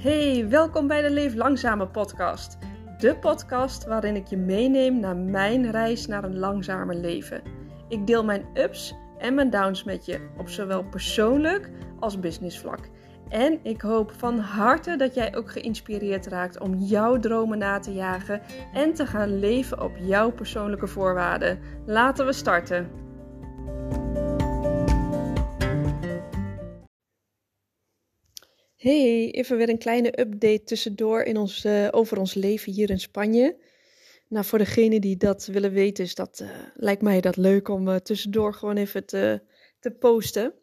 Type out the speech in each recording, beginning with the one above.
Hey, welkom bij de Leef Langzame podcast. De podcast waarin ik je meeneem naar mijn reis naar een langzamer leven. Ik deel mijn ups en mijn downs met je op zowel persoonlijk als businessvlak. En ik hoop van harte dat jij ook geïnspireerd raakt om jouw dromen na te jagen en te gaan leven op jouw persoonlijke voorwaarden. Laten we starten. Hey, even weer een kleine update tussendoor in ons, uh, over ons leven hier in Spanje. Nou, voor degenen die dat willen weten, is dat, uh, lijkt mij dat leuk om uh, tussendoor gewoon even te, te posten.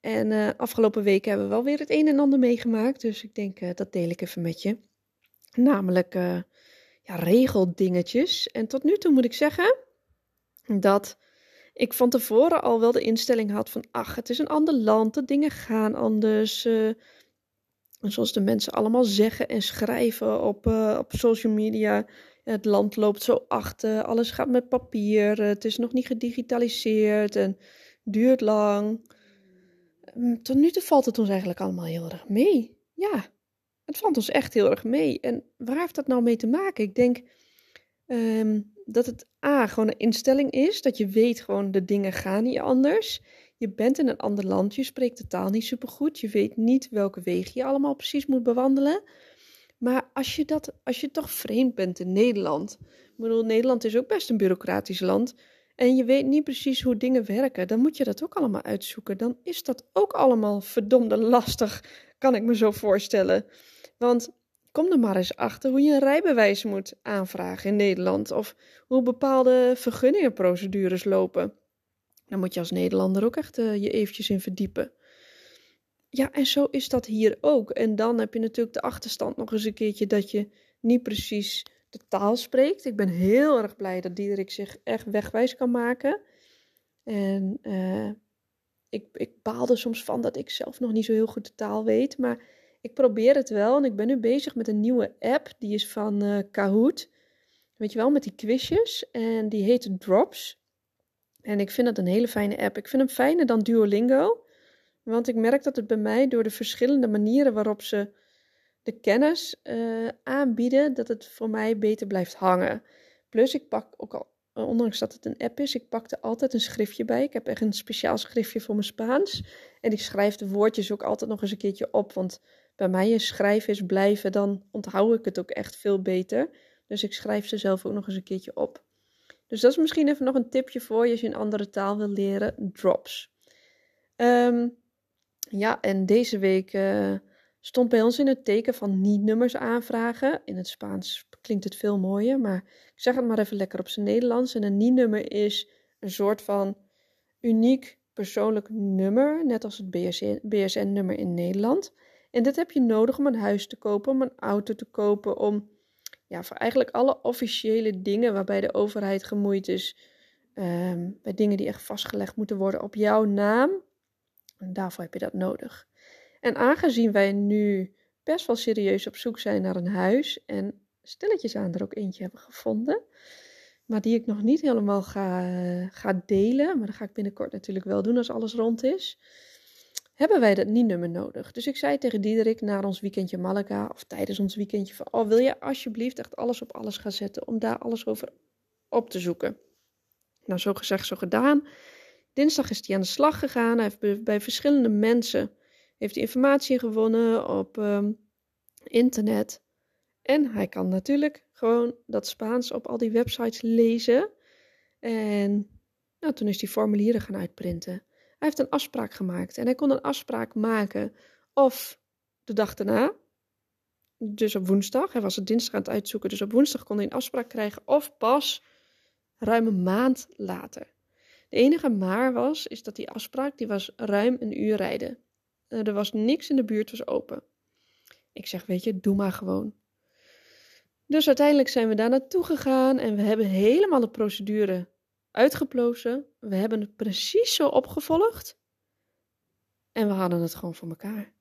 En afgelopen weken hebben we wel weer het een en ander meegemaakt, dus ik denk dat deel ik even met je. Namelijk ja, regeldingetjes. En tot nu toe moet ik zeggen dat ik van tevoren al wel de instelling had van, ach, het is een ander land, de dingen gaan anders. En zoals de mensen allemaal zeggen en schrijven op, uh, op social media. Het land loopt zo achter, alles gaat met papier, het is nog niet gedigitaliseerd en duurt lang. Mm, tot nu toe valt het ons eigenlijk allemaal heel erg mee. Ja, het valt ons echt heel erg mee. En waar heeft dat nou mee te maken? Ik denk um, dat het A, gewoon een instelling is, dat je weet gewoon de dingen gaan niet anders. Je bent in een ander land, je spreekt de taal niet supergoed, je weet niet welke wegen je allemaal precies moet bewandelen. Maar als je, dat, als je toch vreemd bent in Nederland, ik bedoel, Nederland is ook best een bureaucratisch land, en je weet niet precies hoe dingen werken, dan moet je dat ook allemaal uitzoeken. Dan is dat ook allemaal verdomde lastig, kan ik me zo voorstellen. Want kom er maar eens achter hoe je een rijbewijs moet aanvragen in Nederland, of hoe bepaalde vergunningenprocedures lopen. Dan moet je als Nederlander ook echt uh, je eventjes in verdiepen. Ja, en zo is dat hier ook. En dan heb je natuurlijk de achterstand nog eens een keertje dat je niet precies de taal spreekt. Ik ben heel erg blij dat Diederik zich echt wegwijs kan maken. En uh, ik, ik baal er soms van dat ik zelf nog niet zo heel goed de taal weet. Maar ik probeer het wel. En ik ben nu bezig met een nieuwe app. Die is van uh, Kahoot. Weet je wel, met die quizjes. En die heet Drops. En ik vind het een hele fijne app. Ik vind hem fijner dan Duolingo. Want ik merk dat het bij mij door de verschillende manieren waarop ze de kennis uh, aanbieden, dat het voor mij beter blijft hangen. Plus, ik pak ook al, ondanks dat het een app is, ik pak er altijd een schriftje bij. Ik heb echt een speciaal schriftje voor mijn Spaans. En ik schrijf de woordjes ook altijd nog eens een keertje op. Want bij mij is schrijven is blijven, dan onthoud ik het ook echt veel beter. Dus ik schrijf ze zelf ook nog eens een keertje op. Dus dat is misschien even nog een tipje voor je als je een andere taal wil leren. Drops. Ehm, ja, en deze week uh, stond bij ons in het teken van niet-nummers aanvragen. In het Spaans klinkt het veel mooier, maar ik zeg het maar even lekker op zijn Nederlands. En een niet-nummer is een soort van uniek persoonlijk nummer, net als het BSN-nummer in Nederland. En dit heb je nodig om een huis te kopen, om een auto te kopen, om ja, voor eigenlijk alle officiële dingen waarbij de overheid gemoeid is, um, bij dingen die echt vastgelegd moeten worden op jouw naam, en daarvoor heb je dat nodig. En aangezien wij nu best wel serieus op zoek zijn naar een huis en stilletjes aan er ook eentje hebben gevonden, maar die ik nog niet helemaal ga, ga delen, maar dat ga ik binnenkort natuurlijk wel doen als alles rond is hebben wij dat niet-nummer nodig. Dus ik zei tegen Diederik na ons weekendje Malaga, of tijdens ons weekendje, van, oh, wil je alsjeblieft echt alles op alles gaan zetten, om daar alles over op te zoeken. Nou, zo gezegd, zo gedaan. Dinsdag is hij aan de slag gegaan. Hij heeft bij verschillende mensen heeft hij informatie gewonnen op um, internet. En hij kan natuurlijk gewoon dat Spaans op al die websites lezen. En nou, toen is hij formulieren gaan uitprinten. Hij heeft een afspraak gemaakt en hij kon een afspraak maken of de dag daarna, dus op woensdag. Hij was het dinsdag aan het uitzoeken, dus op woensdag kon hij een afspraak krijgen of pas ruim een maand later. De enige maar was, is dat die afspraak, die was ruim een uur rijden. Eh, er was niks in de buurt, was open. Ik zeg, weet je, doe maar gewoon. Dus uiteindelijk zijn we daar naartoe gegaan en we hebben helemaal de procedure uitgeplozen. We hebben het precies zo opgevolgd. En we hadden het gewoon voor elkaar.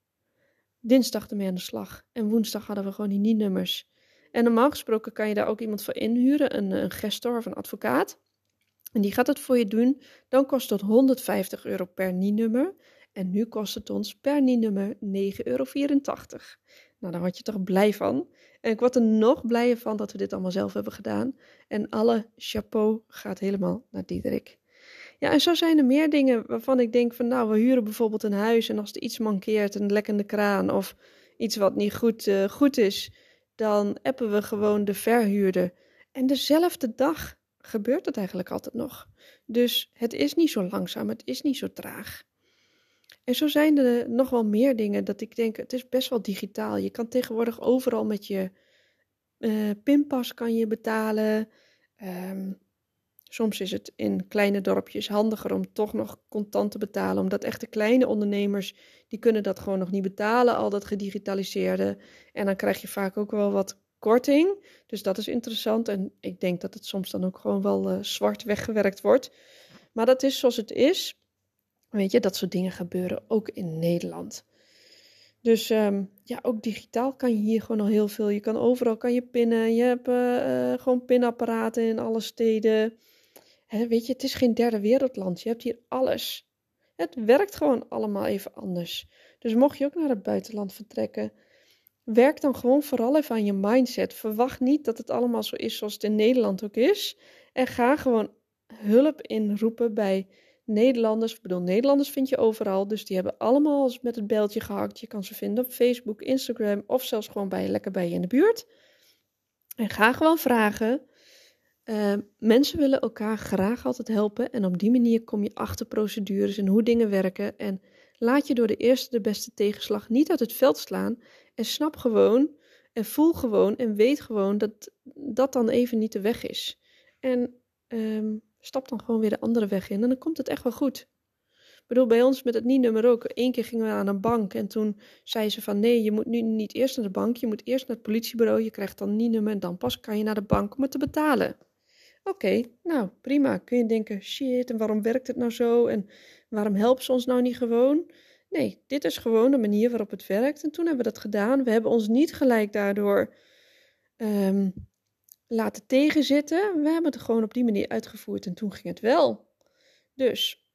Dinsdag ermee aan de slag. En woensdag hadden we gewoon die niet-nummers. En normaal gesproken kan je daar ook iemand voor inhuren, een, een gestor of een advocaat. En die gaat het voor je doen. Dan kost het 150 euro per niet-nummer. En nu kost het ons per niet-nummer 9,84 euro. Nou, daar word je toch blij van. En ik word er nog blijer van dat we dit allemaal zelf hebben gedaan. En alle chapeau gaat helemaal naar Diederik. Ja, en zo zijn er meer dingen waarvan ik denk van nou, we huren bijvoorbeeld een huis en als er iets mankeert, een lekkende kraan of iets wat niet goed, uh, goed is, dan appen we gewoon de verhuurder. En dezelfde dag gebeurt het eigenlijk altijd nog. Dus het is niet zo langzaam, het is niet zo traag. En zo zijn er nog wel meer dingen dat ik denk, het is best wel digitaal. Je kan tegenwoordig overal met je uh, pinpas kan je betalen. Um, Soms is het in kleine dorpjes handiger om toch nog contant te betalen, omdat echte kleine ondernemers, die kunnen dat gewoon nog niet betalen, al dat gedigitaliseerde. En dan krijg je vaak ook wel wat korting, dus dat is interessant. En ik denk dat het soms dan ook gewoon wel uh, zwart weggewerkt wordt. Maar dat is zoals het is. Weet je, dat soort dingen gebeuren ook in Nederland. Dus um, ja, ook digitaal kan je hier gewoon al heel veel. Je kan overal kan je pinnen. Je hebt uh, gewoon pinapparaten in alle steden weet je, het is geen derde wereldland. Je hebt hier alles. Het werkt gewoon allemaal even anders. Dus mocht je ook naar het buitenland vertrekken, werk dan gewoon vooral even aan je mindset. Verwacht niet dat het allemaal zo is zoals het in Nederland ook is. En ga gewoon hulp inroepen bij Nederlanders. Ik bedoel, Nederlanders vind je overal. Dus die hebben allemaal met het beltje gehakt. Je kan ze vinden op Facebook, Instagram of zelfs gewoon bij, lekker bij je in de buurt. En ga gewoon vragen uh, mensen willen elkaar graag altijd helpen en op die manier kom je achter procedures en hoe dingen werken en laat je door de eerste de beste tegenslag niet uit het veld slaan en snap gewoon en voel gewoon en weet gewoon dat dat dan even niet de weg is. En um, stap dan gewoon weer de andere weg in en dan komt het echt wel goed. Ik bedoel, bij ons met het NIE-nummer ook. Eén keer gingen we aan een bank en toen zei ze van nee, je moet nu niet eerst naar de bank, je moet eerst naar het politiebureau, je krijgt dan NIE-nummer en dan pas kan je naar de bank om het te betalen. Oké, nou prima. Kun je denken, shit, en waarom werkt het nou zo? En waarom helpt ze ons nou niet gewoon? Nee, dit is gewoon de manier waarop het werkt. En toen hebben we dat gedaan. We hebben ons niet gelijk daardoor um, laten tegenzitten. We hebben het gewoon op die manier uitgevoerd en toen ging het wel. Dus,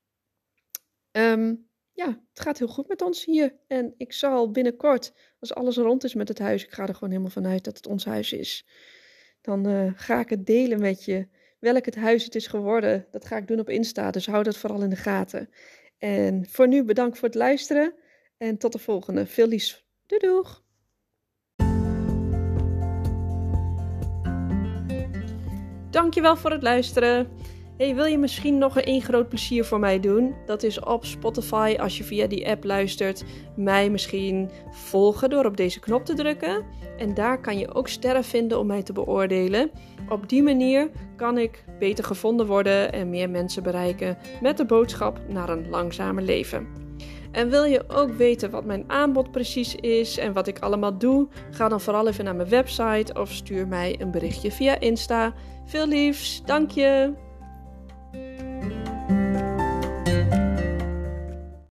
um, ja, het gaat heel goed met ons hier. En ik zal binnenkort, als alles rond is met het huis, ik ga er gewoon helemaal vanuit dat het ons huis is dan uh, ga ik het delen met je. Welk het huis het is geworden, dat ga ik doen op Insta. Dus hou dat vooral in de gaten. En voor nu bedankt voor het luisteren. En tot de volgende. Veel liefs. Doei doeg! Dankjewel voor het luisteren. Hey, wil je misschien nog een groot plezier voor mij doen? Dat is op Spotify, als je via die app luistert, mij misschien volgen door op deze knop te drukken. En daar kan je ook sterren vinden om mij te beoordelen. Op die manier kan ik beter gevonden worden en meer mensen bereiken met de boodschap naar een langzamer leven. En wil je ook weten wat mijn aanbod precies is en wat ik allemaal doe? Ga dan vooral even naar mijn website of stuur mij een berichtje via Insta. Veel liefs, dank je!